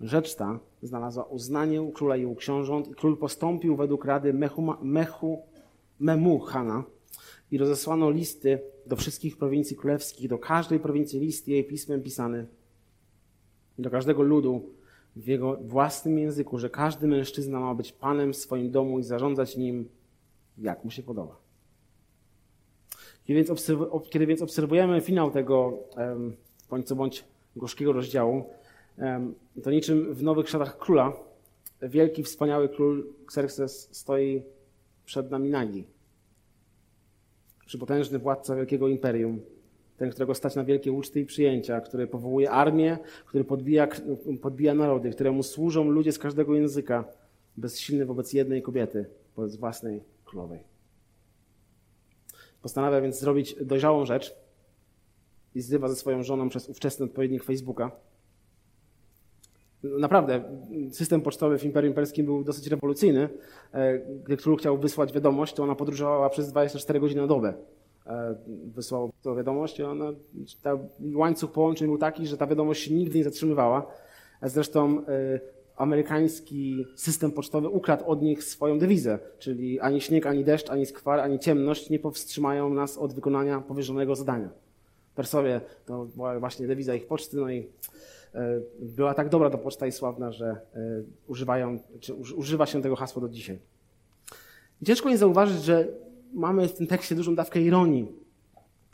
Rzecz ta znalazła uznanie u króla i u książąt i król postąpił według rady Mechu, Mechu, Memuchana i rozesłano listy do wszystkich prowincji królewskich, do każdej prowincji list jej pismem pisany, do każdego ludu w jego własnym języku, że każdy mężczyzna ma być panem w swoim domu i zarządzać nim, jak mu się podoba. Kiedy więc, obserwujemy finał tego bądź co bądź gorzkiego rozdziału, to niczym w Nowych Szatach Króla wielki, wspaniały król Xerxes stoi przed nami nagi. Przypotężny władca wielkiego imperium, ten, którego stać na wielkie uczty i przyjęcia, który powołuje armię, który podbija, podbija narody, któremu służą ludzie z każdego języka, bezsilny wobec jednej kobiety, wobec własnej królowej. Postanawia więc zrobić dojrzałą rzecz i zrywa ze swoją żoną przez ówczesny odpowiednik Facebooka. Naprawdę, system pocztowy w Imperium Perskim był dosyć rewolucyjny. E, gdy król chciał wysłać wiadomość, to ona podróżowała przez 24 godziny na dobę. E, wysłał to wiadomość i ona, ta łańcuch połączeń był taki, że ta wiadomość się nigdy nie zatrzymywała. Zresztą e, amerykański system pocztowy ukradł od nich swoją dewizę, czyli ani śnieg, ani deszcz, ani skwar, ani ciemność nie powstrzymają nas od wykonania powierzonego zadania. Persowie to była właśnie dewiza ich poczty, no i e, była tak dobra ta poczta i sławna, że używają, czy używa się tego hasła do dzisiaj. Ciężko nie zauważyć, że mamy w tym tekście dużą dawkę ironii.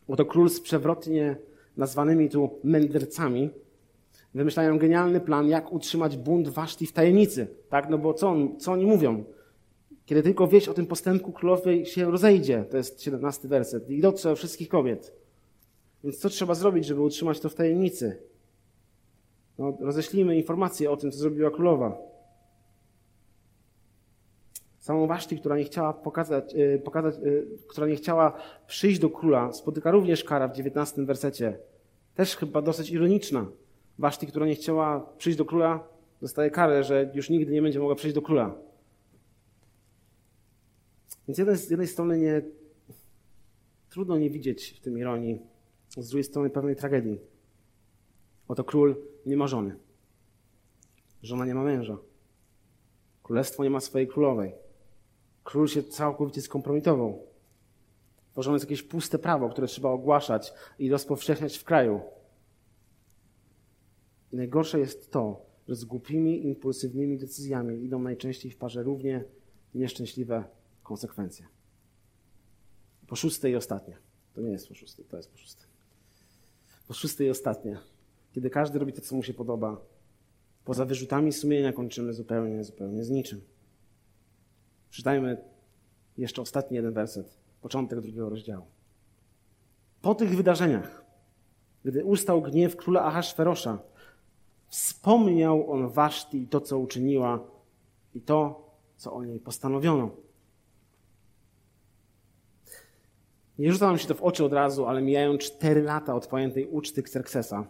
Oto król z przewrotnie nazwanymi tu mędrcami wymyślają genialny plan, jak utrzymać bunt Waszti w tajemnicy. Tak? No bo co, on, co oni mówią? Kiedy tylko wieść o tym postępku królowej się rozejdzie, to jest 17 werset, i dotrze wszystkich kobiet. Więc co trzeba zrobić, żeby utrzymać to w tajemnicy? No, roześlijmy informacje o tym, co zrobiła królowa. Samą Waszti, która nie chciała pokazać, y, pokazać, y, która nie chciała przyjść do króla, spotyka również kara w 19 wersecie. Też chyba dosyć ironiczna. Waszti, która nie chciała przyjść do króla, dostaje karę, że już nigdy nie będzie mogła przyjść do króla. Więc z jednej strony nie, trudno nie widzieć w tym ironii, z drugiej strony pewnej tragedii. Oto król nie ma żony. Żona nie ma męża. Królestwo nie ma swojej królowej. Król się całkowicie skompromitował. Jest jakieś puste prawo, które trzeba ogłaszać i rozpowszechniać w kraju. I najgorsze jest to, że z głupimi, impulsywnymi decyzjami idą najczęściej w parze równie nieszczęśliwe konsekwencje. Po szóste i ostatnie. To nie jest po szóste, to jest po szóste. Po szóste i ostatnie. Kiedy każdy robi to, co mu się podoba, poza wyrzutami sumienia kończymy zupełnie, zupełnie z niczym. Przeczytajmy jeszcze ostatni jeden werset, początek drugiego rozdziału. Po tych wydarzeniach, gdy ustał gniew króla Ahasferosza, wspomniał on Waszti i to, co uczyniła i to, co o niej postanowiono. Nie rzuca nam się to w oczy od razu, ale mijają cztery lata od pojętej uczty Xerxesa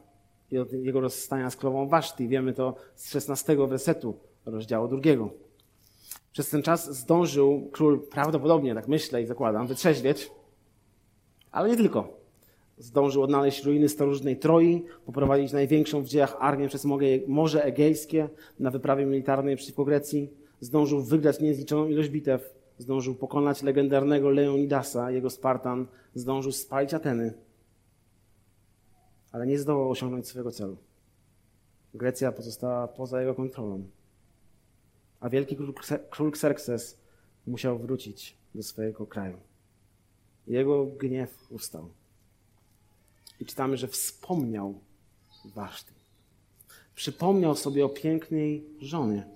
i od jego rozstania z królową Waszti. Wiemy to z 16 wersetu rozdziału drugiego. Przez ten czas zdążył król prawdopodobnie, tak myślę i zakładam, wytrzeźwieć, ale nie tylko. Zdążył odnaleźć ruiny starożytnej Troi, poprowadzić największą w dziejach armię przez Morze Egejskie na wyprawie militarnej przeciwko Grecji. Zdążył wygrać niezliczoną ilość bitew. Zdążył pokonać legendarnego Leonidasa, jego Spartan. Zdążył spalić Ateny. Ale nie zdołał osiągnąć swojego celu. Grecja pozostała poza jego kontrolą a wielki król Xerxes musiał wrócić do swojego kraju. Jego gniew ustał. I czytamy, że wspomniał Waszty. Przypomniał sobie o pięknej żonie,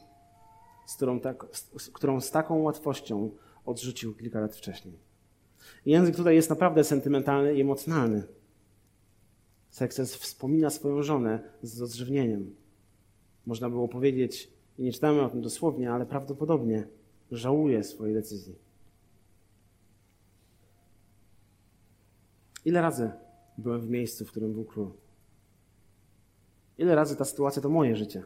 z którą, tak, z którą z taką łatwością odrzucił kilka lat wcześniej. Język tutaj jest naprawdę sentymentalny i emocjonalny. Sekses wspomina swoją żonę z rozrzewnieniem. Można było powiedzieć, i nie czytamy o tym dosłownie, ale prawdopodobnie żałuje swojej decyzji. Ile razy byłem w miejscu, w którym był król? Ile razy ta sytuacja to moje życie?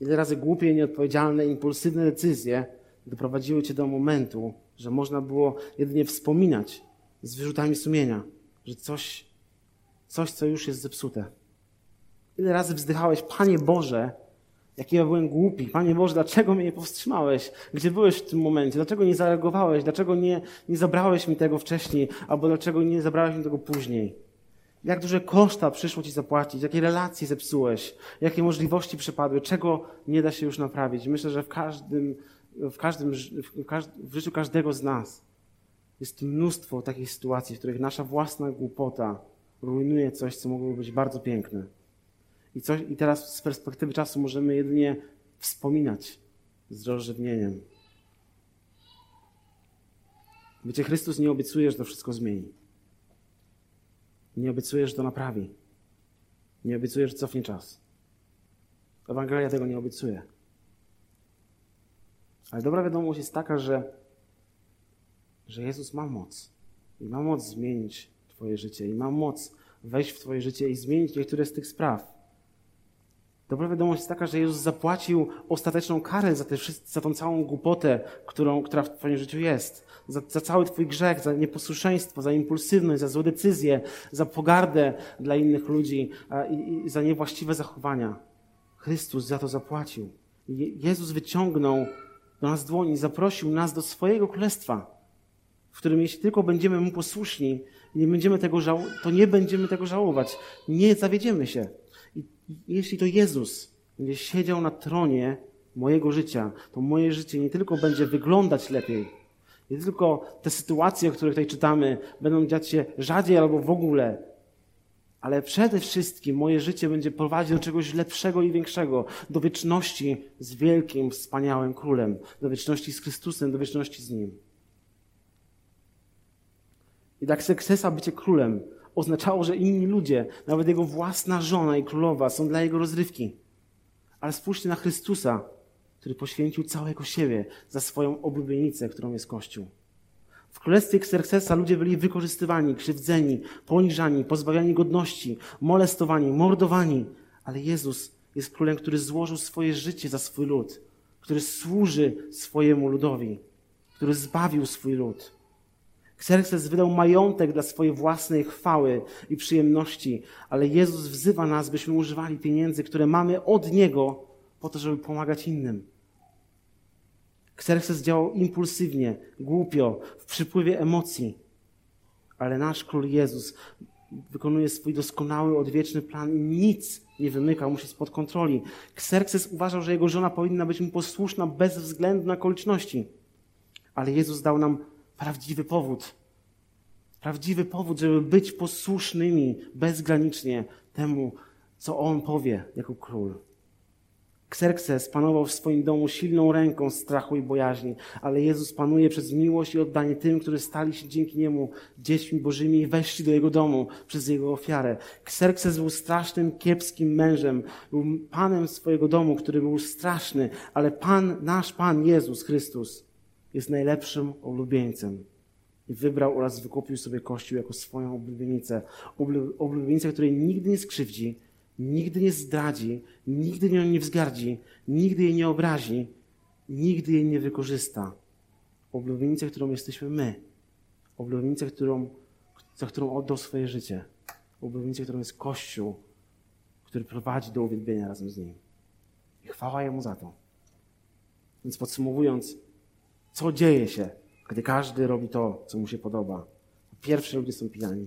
Ile razy głupie, nieodpowiedzialne, impulsywne decyzje doprowadziły cię do momentu, że można było jedynie wspominać z wyrzutami sumienia, że coś, coś, co już jest zepsute. Ile razy wzdychałeś, Panie Boże, jaki ja byłem głupi. Panie Boże, dlaczego mnie nie powstrzymałeś? Gdzie byłeś w tym momencie? Dlaczego nie zareagowałeś? Dlaczego nie, nie zabrałeś mi tego wcześniej? Albo dlaczego nie zabrałeś mi tego później? Jak duże koszta przyszło ci zapłacić? Jakie relacje zepsułeś? Jakie możliwości przepadły? Czego nie da się już naprawić? Myślę, że w każdym, w każdym, w, każdym, w życiu każdego z nas jest mnóstwo takich sytuacji, w których nasza własna głupota rujnuje coś, co mogłoby być bardzo piękne. I, I teraz z perspektywy czasu możemy jedynie wspominać z rozrzewnieniem. Wiecie, Chrystus nie obiecuje, że to wszystko zmieni. Nie obiecuje, że to naprawi. Nie obiecuje, że cofnie czas. Ewangelia tego nie obiecuje. Ale dobra wiadomość jest taka, że, że Jezus ma moc. I ma moc zmienić Twoje życie. I ma moc wejść w Twoje życie i zmienić niektóre z tych spraw. Dobra wiadomość jest taka, że Jezus zapłacił ostateczną karę za, te, za tą całą głupotę, którą, która w Twoim życiu jest. Za, za cały Twój grzech, za nieposłuszeństwo, za impulsywność, za złe decyzje, za pogardę dla innych ludzi i, i za niewłaściwe zachowania. Chrystus za to zapłacił. Jezus wyciągnął do nas dłoni, zaprosił nas do swojego królestwa, w którym jeśli tylko będziemy Mu posłuszni, nie będziemy tego żał- to nie będziemy tego żałować. Nie zawiedziemy się jeśli to Jezus będzie siedział na tronie mojego życia, to moje życie nie tylko będzie wyglądać lepiej, nie tylko te sytuacje, o których tutaj czytamy, będą dziać się rzadziej albo w ogóle, ale przede wszystkim moje życie będzie prowadzić do czegoś lepszego i większego, do wieczności z wielkim, wspaniałym królem, do wieczności z Chrystusem, do wieczności z Nim. I tak sukcesa bycie królem oznaczało, że inni ludzie, nawet jego własna żona i królowa, są dla jego rozrywki. Ale spójrzcie na Chrystusa, który poświęcił całego siebie za swoją oblubienicę, którą jest Kościół. W królestwie Xerxesa ludzie byli wykorzystywani, krzywdzeni, poniżani, pozbawiani godności, molestowani, mordowani. Ale Jezus jest królem, który złożył swoje życie za swój lud, który służy swojemu ludowi, który zbawił swój lud. Xerxes wydał majątek dla swojej własnej chwały i przyjemności, ale Jezus wzywa nas, byśmy używali pieniędzy, które mamy od Niego, po to, żeby pomagać innym. Xerxes działał impulsywnie, głupio, w przypływie emocji, ale nasz król Jezus wykonuje swój doskonały, odwieczny plan i nic nie wymyka mu się spod kontroli. Xerxes uważał, że jego żona powinna być mu posłuszna bez względu na okoliczności. Ale Jezus dał nam prawdziwy powód. Prawdziwy powód, żeby być posłusznymi bezgranicznie temu, co On powie jako król. Xerxes panował w swoim domu silną ręką strachu i bojaźni, ale Jezus panuje przez miłość i oddanie tym, którzy stali się dzięki Niemu dziećmi bożymi i weszli do Jego domu przez Jego ofiarę. Xerxes był strasznym, kiepskim mężem, był panem swojego domu, który był straszny, ale Pan, nasz Pan Jezus Chrystus jest najlepszym ulubieńcem. I wybrał oraz wykupił sobie Kościół jako swoją oblubienicę. Oblubienicę, której nigdy nie skrzywdzi, nigdy nie zdradzi, nigdy nią nie wzgardzi, nigdy jej nie obrazi, nigdy jej nie wykorzysta. Oblubienicę, którą jesteśmy my. Oblubienicę, którą, za którą oddał swoje życie. Oblubienicę, którą jest Kościół, który prowadzi do uwielbienia razem z Nim. I chwała Jemu za to. Więc podsumowując, co dzieje się, gdy każdy robi to, co mu się podoba? Po pierwsze, ludzie są pijani.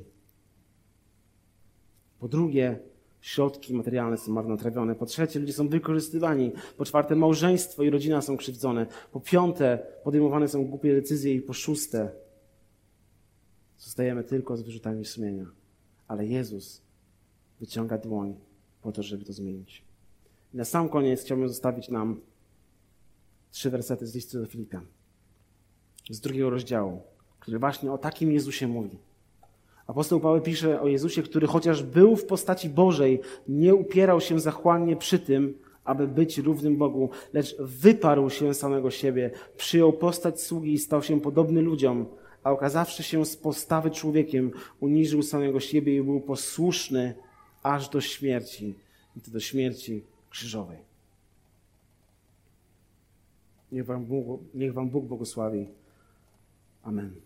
Po drugie, środki materialne są marnotrawione. Po trzecie, ludzie są wykorzystywani. Po czwarte, małżeństwo i rodzina są krzywdzone. Po piąte, podejmowane są głupie decyzje. I po szóste, zostajemy tylko z wyrzutami sumienia. Ale Jezus wyciąga dłoń po to, żeby to zmienić. I na sam koniec chciałbym zostawić nam trzy wersety z listu do Filipian z drugiego rozdziału, który właśnie o takim Jezusie mówi. Apostoł Paweł pisze o Jezusie, który chociaż był w postaci Bożej, nie upierał się zachłannie przy tym, aby być równym Bogu, lecz wyparł się samego siebie, przyjął postać sługi i stał się podobny ludziom, a okazawszy się z postawy człowiekiem, uniżył samego siebie i był posłuszny aż do śmierci, i to do śmierci krzyżowej. Niech wam Bóg, niech wam Bóg błogosławi. Amen.